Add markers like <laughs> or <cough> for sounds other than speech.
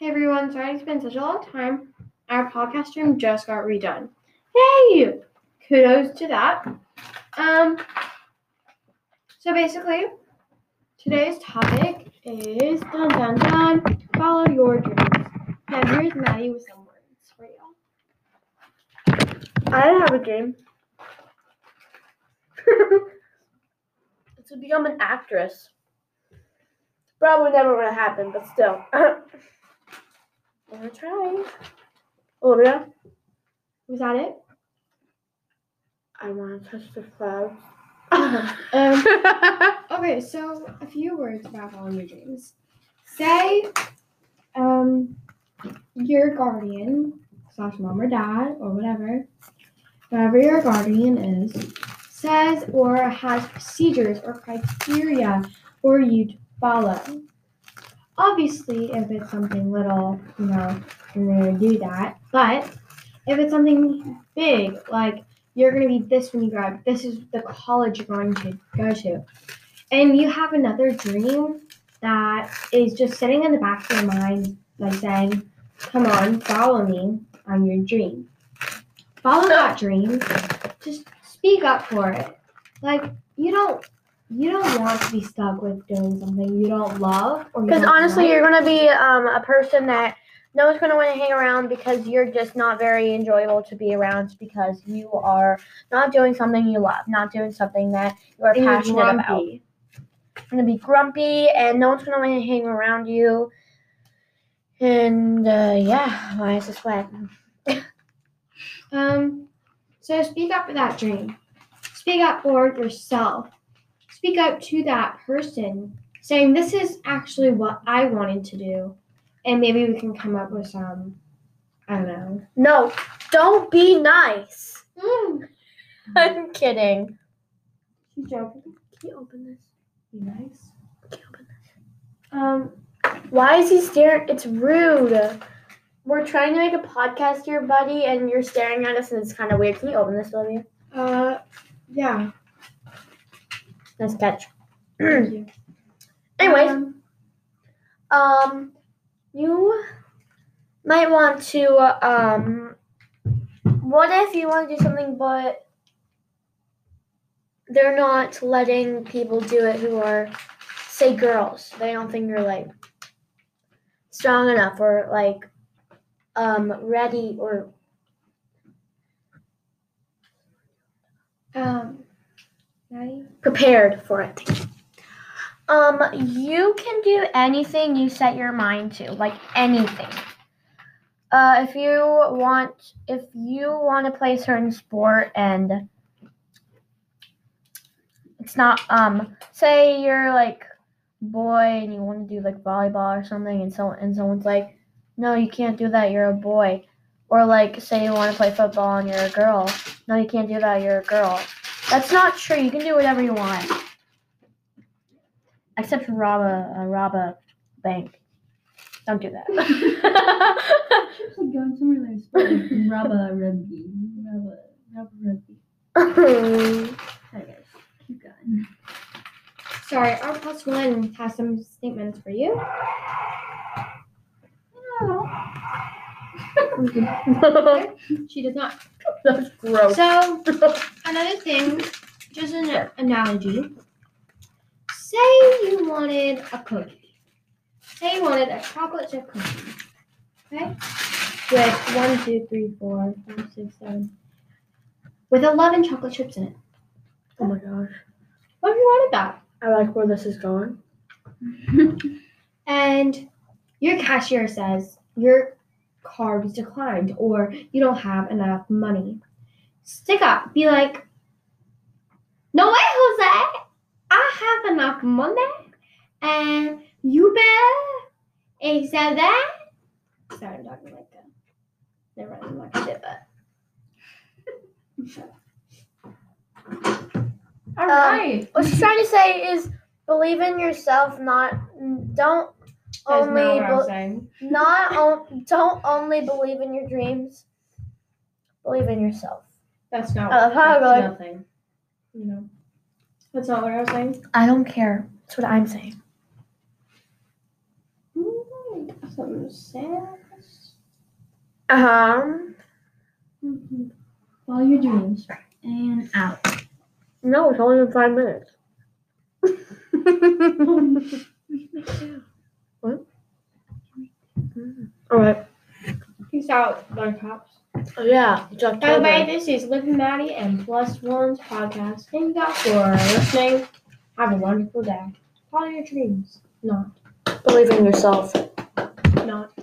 Hey everyone, sorry it's been such a long time. Our podcast room just got redone. Hey! Kudos to that. Um so basically today's topic is dun dun dun follow your dreams. Now here's Maddie with some words for y'all. I have a dream. <laughs> to become an actress. Probably never gonna happen, but still. <laughs> Gonna try. Olivia, Was that it? I wanna touch the clouds. <laughs> Um <laughs> okay, so a few words about following your dreams. Say um your guardian slash mom or dad or whatever, whoever your guardian is, says or has procedures or criteria for you to follow. Obviously, if it's something little, you know, you're gonna do that. But if it's something big, like you're gonna be this when you up, this is the college you're going to go to, and you have another dream that is just sitting in the back of your mind, like saying, "Come on, follow me on your dream." Follow that dream. Just speak up for it. Like you don't you don't want to be stuck with doing something you don't love or Because honestly, like. you're gonna be um, a person that no one's gonna want to hang around because you're just not very enjoyable to be around because you are not doing something you love, not doing something that you are And you're passionate about. You're gonna be grumpy, and no one's gonna want to hang around you. And uh, yeah, my eyes is wet. Um, so speak up for that dream. Speak up for yourself. Speak up to that person, saying this is actually what I wanted to do, and maybe we can come up with some. I don't know. No, don't be nice. Mm, <laughs> I'm kidding. she's joking. Can you open this? Be nice. Can you open this? Um, Why is he staring? It's rude. We're trying to make a podcast here, buddy, and you're staring at us, and it's kind of weird. Can you open this, Olivia? uh, yeah. Nice catch. <clears throat> Anyways, Um, um, you might want to, um, what if you want to do something, but they're not letting people do it who are, say, girls. They don't think you're like strong enough or like, um, ready or um? Prepared for it. Um, you can do anything you set your mind to, like anything. Uh, if you want, if you want to play a certain sport and it's not, um, say you're like boy and you want to do like volleyball or something, and so and someone's like, no, you can't do that. You're a boy. Or like, say you want to play football and you're a girl. No, you can't do that. You're a girl. That's not true. You can do whatever you want. Except rob a, uh, rob a bank. Don't do that. It's like going somewhere like sport, like rubber rugby. Rubber, a rugby. Sorry guys, keep going. Sorry, our plus one has some statements for you. No. <laughs> she does not. <laughs> That's gross. So, <laughs> another thing, just an analogy. Say you wanted a cookie. Say you wanted a chocolate chip cookie. Okay? With one, two, three, four, five, six, seven. With 11 chocolate chips in it. oh my gosh. What if you wanted that? I like where this is going. <laughs> And your cashier says your card was declined or you don't have enough money. Stick up. Be like, no way, Jose. I have enough money. And you better accept that. Sorry, I'm talking like that. Never mind, I'm not gonna do that. <laughs> All Um. What she's trying to say is believe in yourself, not don't only not what I'm be- saying. not on, don't only believe in your dreams. Believe in yourself. That's not. I love how I that's go- nothing. You know. That's not what I was saying. I don't care. That's what I'm saying. Mm, Some sad. Um, Follow your dreams. And out. no, it's only been five minutes. <laughs> <laughs> what? All right. Peace out, Buttercups. Oh, yeah, it's By the way, this is Living Maddie and Plus One's podcast. Thank you for listening. Have a wonderful day. Follow your dreams. Not. Believe in yourself. Not.